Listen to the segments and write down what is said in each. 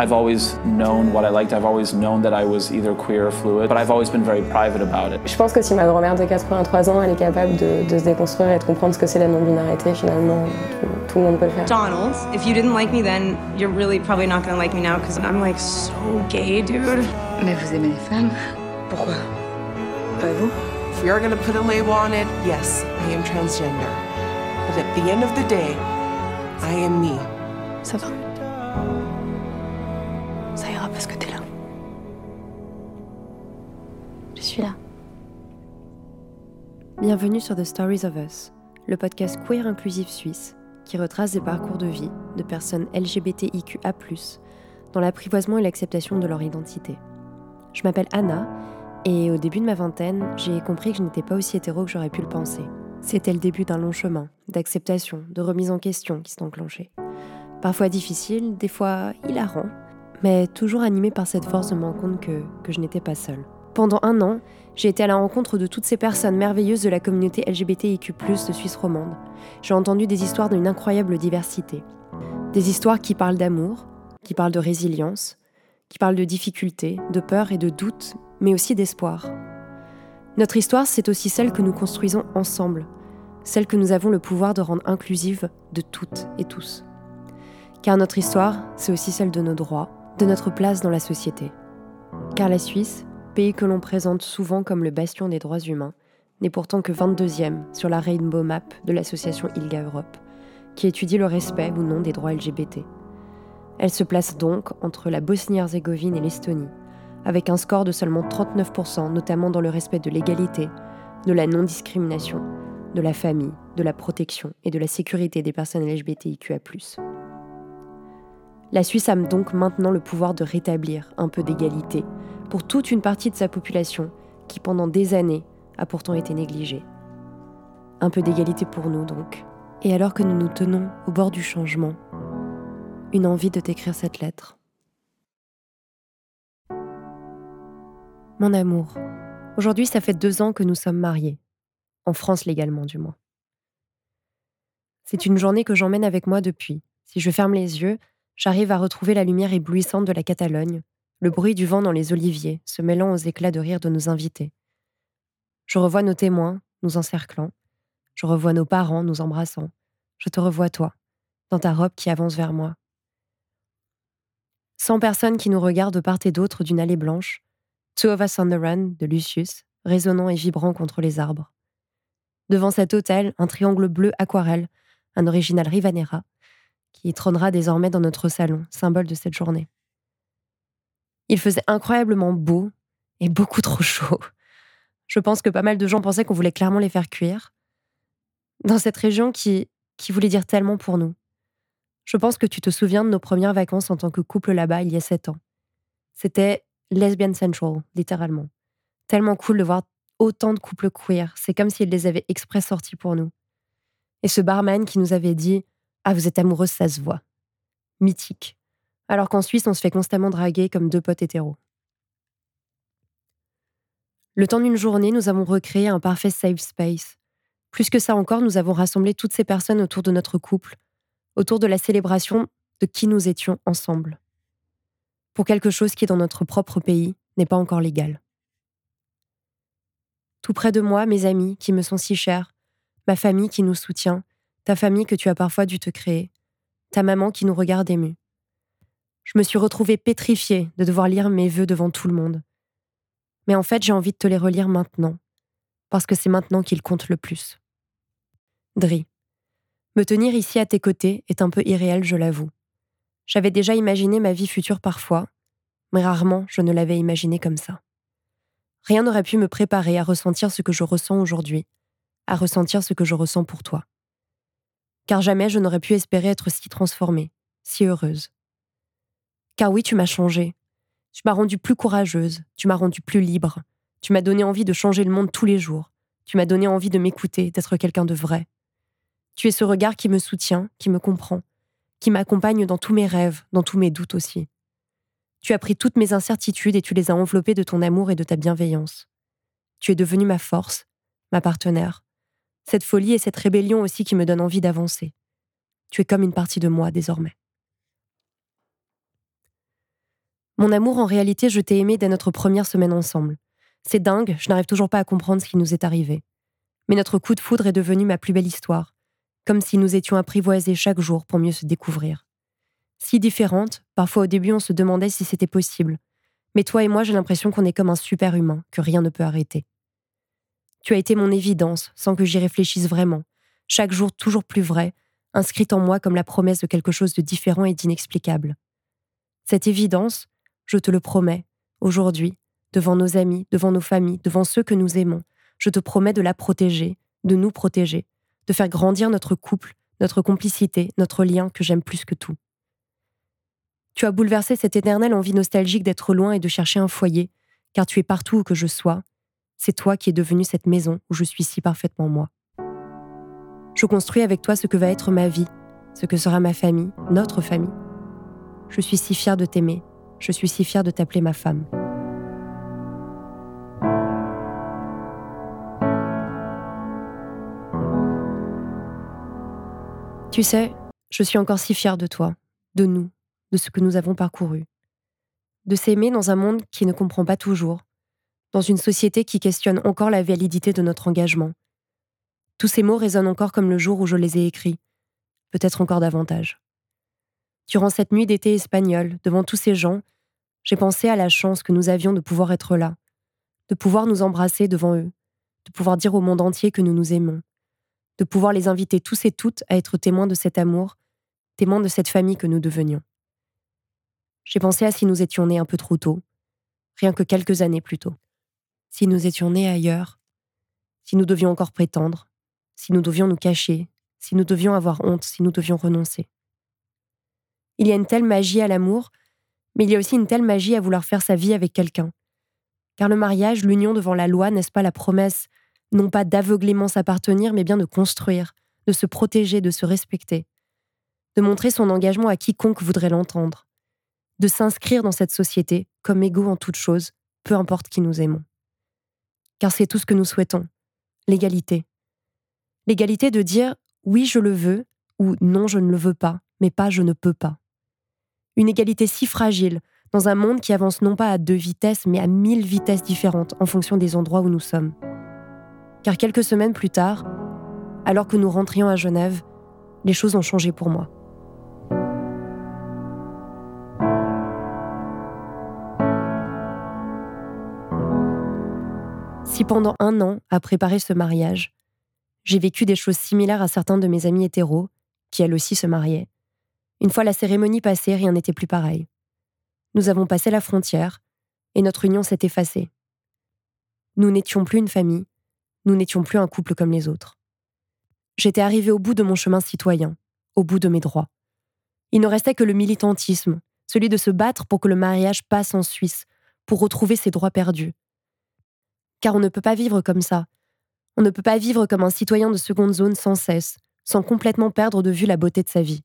I've always known what I liked. I've always known that I was either queer or fluid, but I've always been very private about it. Je pense que si ma grand-mère de 83 ans, elle est capable de, de se déconstruire et de comprendre ce que c'est la non-binarité, finalement, tout, tout, le monde peut le faire. Donald, if you didn't like me then, you're really probably not gonna like me now because I'm like so gay, dude. Mais vous aimez les femmes Pourquoi Pas vous If we are gonna put a label on it, yes, I am transgender. But at the end of the day, I am me. Ça va Je suis là. Bienvenue sur The Stories of Us, le podcast queer inclusif suisse qui retrace des parcours de vie de personnes LGBTIQA, dans l'apprivoisement et l'acceptation de leur identité. Je m'appelle Anna et au début de ma vingtaine, j'ai compris que je n'étais pas aussi hétéro que j'aurais pu le penser. C'était le début d'un long chemin d'acceptation, de remise en question qui s'est enclenché. Parfois difficile, des fois hilarant, mais toujours animé par cette force de me rendre compte que, que je n'étais pas seule. Pendant un an, j'ai été à la rencontre de toutes ces personnes merveilleuses de la communauté LGBTIQ, de Suisse romande. J'ai entendu des histoires d'une incroyable diversité. Des histoires qui parlent d'amour, qui parlent de résilience, qui parlent de difficultés, de peur et de doute, mais aussi d'espoir. Notre histoire, c'est aussi celle que nous construisons ensemble, celle que nous avons le pouvoir de rendre inclusive de toutes et tous. Car notre histoire, c'est aussi celle de nos droits, de notre place dans la société. Car la Suisse, pays que l'on présente souvent comme le bastion des droits humains, n'est pourtant que 22e sur la Rainbow Map de l'association ILGA Europe, qui étudie le respect ou non des droits LGBT. Elle se place donc entre la Bosnie-Herzégovine et l'Estonie, avec un score de seulement 39%, notamment dans le respect de l'égalité, de la non-discrimination, de la famille, de la protection et de la sécurité des personnes LGBTIQA. La Suisse a donc maintenant le pouvoir de rétablir un peu d'égalité pour toute une partie de sa population qui pendant des années a pourtant été négligée. Un peu d'égalité pour nous donc. Et alors que nous nous tenons au bord du changement, une envie de t'écrire cette lettre. Mon amour, aujourd'hui ça fait deux ans que nous sommes mariés, en France légalement du moins. C'est une journée que j'emmène avec moi depuis. Si je ferme les yeux, j'arrive à retrouver la lumière éblouissante de la Catalogne, le bruit du vent dans les oliviers se mêlant aux éclats de rire de nos invités. Je revois nos témoins, nous encerclant. Je revois nos parents, nous embrassant. Je te revois toi, dans ta robe qui avance vers moi. Cent personnes qui nous regardent de part et d'autre d'une allée blanche. Two of Us on the Run de Lucius, résonnant et vibrant contre les arbres. Devant cet hôtel, un triangle bleu aquarelle, un original Rivanera, qui trônera désormais dans notre salon, symbole de cette journée. Il faisait incroyablement beau et beaucoup trop chaud. Je pense que pas mal de gens pensaient qu'on voulait clairement les faire cuire. Dans cette région qui, qui voulait dire tellement pour nous. Je pense que tu te souviens de nos premières vacances en tant que couple là-bas il y a sept ans. C'était lesbian central, littéralement. Tellement cool de voir autant de couples queer. C'est comme s'ils les avaient exprès sortis pour nous. Et ce barman qui nous avait dit Ah, vous êtes amoureuse, ça se voit. Mythique alors qu'en Suisse, on se fait constamment draguer comme deux potes hétéros. Le temps d'une journée, nous avons recréé un parfait safe space. Plus que ça encore, nous avons rassemblé toutes ces personnes autour de notre couple, autour de la célébration de qui nous étions ensemble. Pour quelque chose qui, dans notre propre pays, n'est pas encore légal. Tout près de moi, mes amis qui me sont si chers, ma famille qui nous soutient, ta famille que tu as parfois dû te créer, ta maman qui nous regarde émue je me suis retrouvée pétrifiée de devoir lire mes vœux devant tout le monde. Mais en fait, j'ai envie de te les relire maintenant, parce que c'est maintenant qu'ils comptent le plus. Dri. Me tenir ici à tes côtés est un peu irréel, je l'avoue. J'avais déjà imaginé ma vie future parfois, mais rarement je ne l'avais imaginé comme ça. Rien n'aurait pu me préparer à ressentir ce que je ressens aujourd'hui, à ressentir ce que je ressens pour toi. Car jamais je n'aurais pu espérer être si transformée, si heureuse. Car oui, tu m'as changé. Tu m'as rendue plus courageuse, tu m'as rendue plus libre. Tu m'as donné envie de changer le monde tous les jours. Tu m'as donné envie de m'écouter, d'être quelqu'un de vrai. Tu es ce regard qui me soutient, qui me comprend, qui m'accompagne dans tous mes rêves, dans tous mes doutes aussi. Tu as pris toutes mes incertitudes et tu les as enveloppées de ton amour et de ta bienveillance. Tu es devenu ma force, ma partenaire. Cette folie et cette rébellion aussi qui me donnent envie d'avancer. Tu es comme une partie de moi désormais. Mon amour, en réalité, je t'ai aimé dès notre première semaine ensemble. C'est dingue, je n'arrive toujours pas à comprendre ce qui nous est arrivé. Mais notre coup de foudre est devenu ma plus belle histoire, comme si nous étions apprivoisés chaque jour pour mieux se découvrir. Si différentes, parfois au début on se demandait si c'était possible. Mais toi et moi, j'ai l'impression qu'on est comme un super humain, que rien ne peut arrêter. Tu as été mon évidence, sans que j'y réfléchisse vraiment, chaque jour toujours plus vrai, inscrite en moi comme la promesse de quelque chose de différent et d'inexplicable. Cette évidence, je te le promets, aujourd'hui, devant nos amis, devant nos familles, devant ceux que nous aimons, je te promets de la protéger, de nous protéger, de faire grandir notre couple, notre complicité, notre lien que j'aime plus que tout. Tu as bouleversé cette éternelle envie nostalgique d'être loin et de chercher un foyer, car tu es partout où que je sois. C'est toi qui es devenu cette maison où je suis si parfaitement moi. Je construis avec toi ce que va être ma vie, ce que sera ma famille, notre famille. Je suis si fière de t'aimer, je suis si fière de t'appeler ma femme. Tu sais, je suis encore si fière de toi, de nous, de ce que nous avons parcouru. De s'aimer dans un monde qui ne comprend pas toujours, dans une société qui questionne encore la validité de notre engagement. Tous ces mots résonnent encore comme le jour où je les ai écrits, peut-être encore davantage. Durant cette nuit d'été espagnole, devant tous ces gens, j'ai pensé à la chance que nous avions de pouvoir être là, de pouvoir nous embrasser devant eux, de pouvoir dire au monde entier que nous nous aimons, de pouvoir les inviter tous et toutes à être témoins de cet amour, témoins de cette famille que nous devenions. J'ai pensé à si nous étions nés un peu trop tôt, rien que quelques années plus tôt. Si nous étions nés ailleurs, si nous devions encore prétendre, si nous devions nous cacher, si nous devions avoir honte, si nous devions renoncer. Il y a une telle magie à l'amour, mais il y a aussi une telle magie à vouloir faire sa vie avec quelqu'un. Car le mariage, l'union devant la loi, n'est-ce pas la promesse non pas d'aveuglément s'appartenir, mais bien de construire, de se protéger, de se respecter, de montrer son engagement à quiconque voudrait l'entendre, de s'inscrire dans cette société comme égaux en toute chose, peu importe qui nous aimons. Car c'est tout ce que nous souhaitons, l'égalité. L'égalité de dire oui je le veux ou non je ne le veux pas, mais pas je ne peux pas. Une égalité si fragile dans un monde qui avance non pas à deux vitesses, mais à mille vitesses différentes en fonction des endroits où nous sommes car quelques semaines plus tard, alors que nous rentrions à Genève, les choses ont changé pour moi. Si pendant un an, à préparer ce mariage, j'ai vécu des choses similaires à certains de mes amis hétéros, qui elles aussi se mariaient, une fois la cérémonie passée, rien n'était plus pareil. Nous avons passé la frontière, et notre union s'est effacée. Nous n'étions plus une famille, nous n'étions plus un couple comme les autres. J'étais arrivée au bout de mon chemin citoyen, au bout de mes droits. Il ne restait que le militantisme, celui de se battre pour que le mariage passe en Suisse, pour retrouver ses droits perdus. Car on ne peut pas vivre comme ça. On ne peut pas vivre comme un citoyen de seconde zone sans cesse, sans complètement perdre de vue la beauté de sa vie.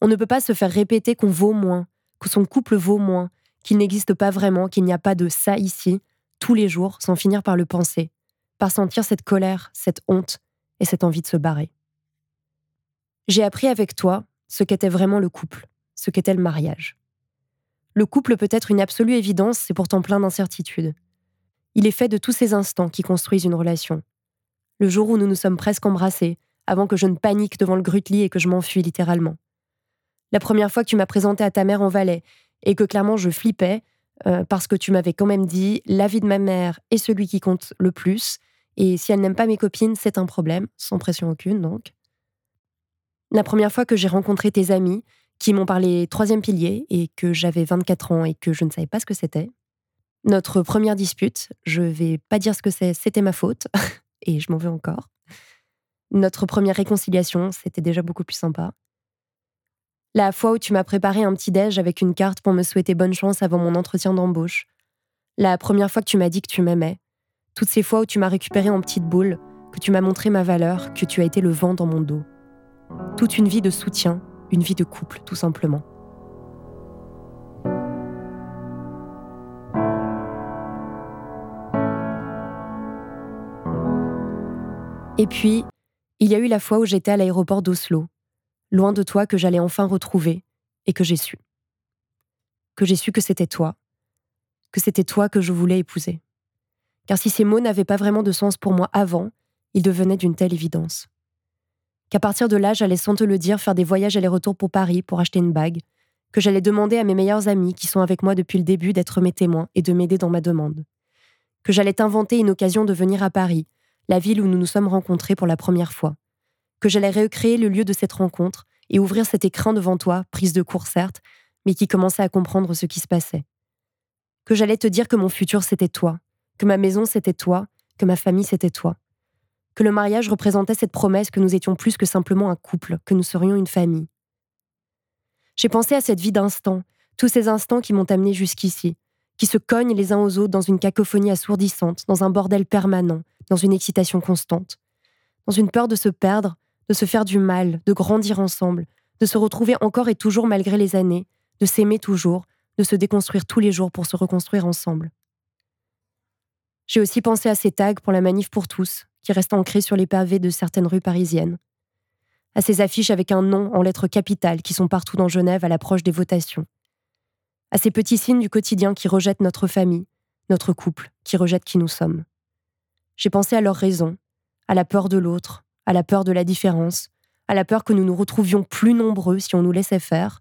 On ne peut pas se faire répéter qu'on vaut moins, que son couple vaut moins, qu'il n'existe pas vraiment, qu'il n'y a pas de ça ici, tous les jours, sans finir par le penser, par sentir cette colère, cette honte et cette envie de se barrer. J'ai appris avec toi ce qu'était vraiment le couple, ce qu'était le mariage. Le couple peut être une absolue évidence, c'est pourtant plein d'incertitudes. Il est fait de tous ces instants qui construisent une relation. Le jour où nous nous sommes presque embrassés, avant que je ne panique devant le grutli et que je m'enfuis littéralement. La première fois que tu m'as présenté à ta mère en Valais et que clairement je flippais, euh, parce que tu m'avais quand même dit la vie de ma mère est celui qui compte le plus, et si elle n'aime pas mes copines, c'est un problème, sans pression aucune donc. La première fois que j'ai rencontré tes amis, qui m'ont parlé troisième pilier et que j'avais 24 ans et que je ne savais pas ce que c'était. Notre première dispute, je vais pas dire ce que c'est, c'était ma faute, et je m'en veux encore. Notre première réconciliation, c'était déjà beaucoup plus sympa. La fois où tu m'as préparé un petit déj avec une carte pour me souhaiter bonne chance avant mon entretien d'embauche. La première fois que tu m'as dit que tu m'aimais. Toutes ces fois où tu m'as récupéré en petite boule, que tu m'as montré ma valeur, que tu as été le vent dans mon dos. Toute une vie de soutien, une vie de couple, tout simplement. Et puis, il y a eu la fois où j'étais à l'aéroport d'Oslo, loin de toi que j'allais enfin retrouver et que j'ai su. que j'ai su que c'était toi, que c'était toi que je voulais épouser. Car si ces mots n'avaient pas vraiment de sens pour moi avant, ils devenaient d'une telle évidence. Qu'à partir de là, j'allais sans te le dire faire des voyages aller-retour pour Paris pour acheter une bague, que j'allais demander à mes meilleurs amis qui sont avec moi depuis le début d'être mes témoins et de m'aider dans ma demande. Que j'allais t'inventer une occasion de venir à Paris, la ville où nous nous sommes rencontrés pour la première fois. Que j'allais recréer le lieu de cette rencontre et ouvrir cet écran devant toi, prise de court certes, mais qui commençait à comprendre ce qui se passait. Que j'allais te dire que mon futur c'était toi, que ma maison c'était toi, que ma famille c'était toi. Que le mariage représentait cette promesse que nous étions plus que simplement un couple, que nous serions une famille. J'ai pensé à cette vie d'instants, tous ces instants qui m'ont amené jusqu'ici, qui se cognent les uns aux autres dans une cacophonie assourdissante, dans un bordel permanent, dans une excitation constante, dans une peur de se perdre, de se faire du mal, de grandir ensemble, de se retrouver encore et toujours malgré les années, de s'aimer toujours, de se déconstruire tous les jours pour se reconstruire ensemble. J'ai aussi pensé à ces tags pour la manif pour tous, qui restent ancrés sur les pavés de certaines rues parisiennes. À ces affiches avec un nom en lettres capitales qui sont partout dans Genève à l'approche des votations. À ces petits signes du quotidien qui rejettent notre famille, notre couple, qui rejettent qui nous sommes. J'ai pensé à leurs raisons, à la peur de l'autre, à la peur de la différence, à la peur que nous nous retrouvions plus nombreux si on nous laissait faire,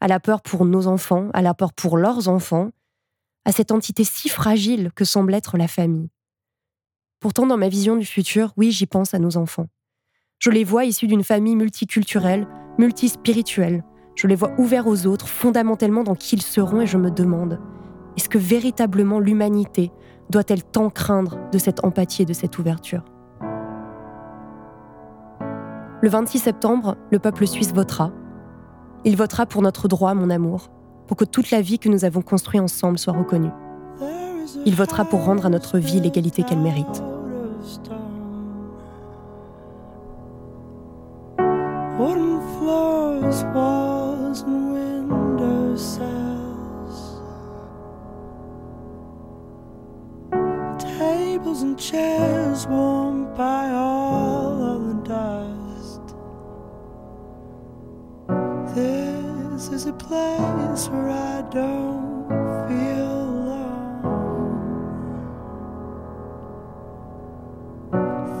à la peur pour nos enfants, à la peur pour leurs enfants, à cette entité si fragile que semble être la famille. Pourtant, dans ma vision du futur, oui, j'y pense à nos enfants. Je les vois issus d'une famille multiculturelle, multispirituelle. Je les vois ouverts aux autres, fondamentalement dans qui ils seront, et je me demande est-ce que véritablement l'humanité doit-elle tant craindre de cette empathie et de cette ouverture? Le 26 septembre, le peuple suisse votera, il votera pour notre droit, mon amour, pour que toute la vie que nous avons construite ensemble soit reconnue. Il votera pour rendre à notre vie l'égalité qu'elle mérite. Is a place where I don't feel alone.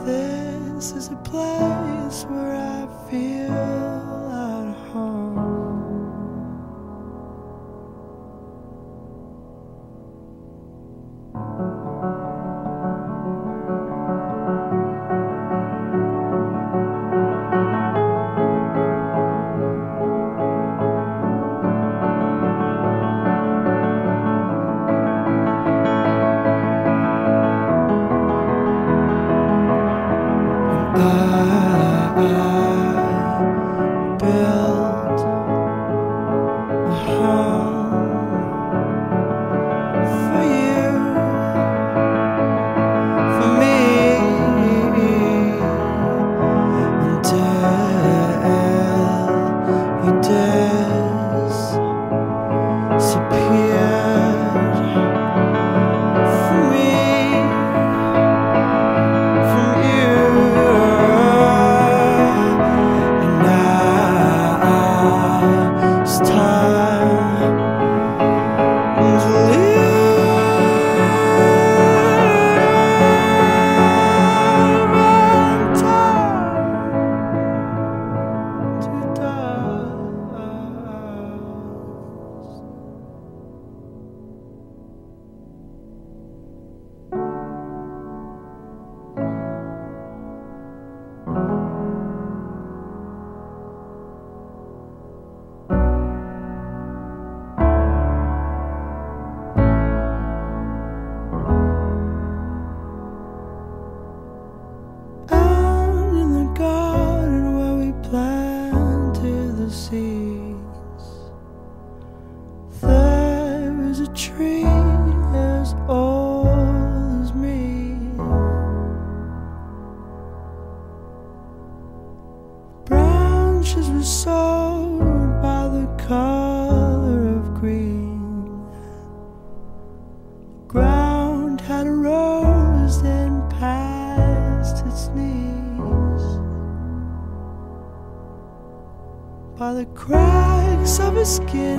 This is a place where tree as old as me. Branches were sold by the color of green. Ground had rose and past its knees. By the cracks of his skin,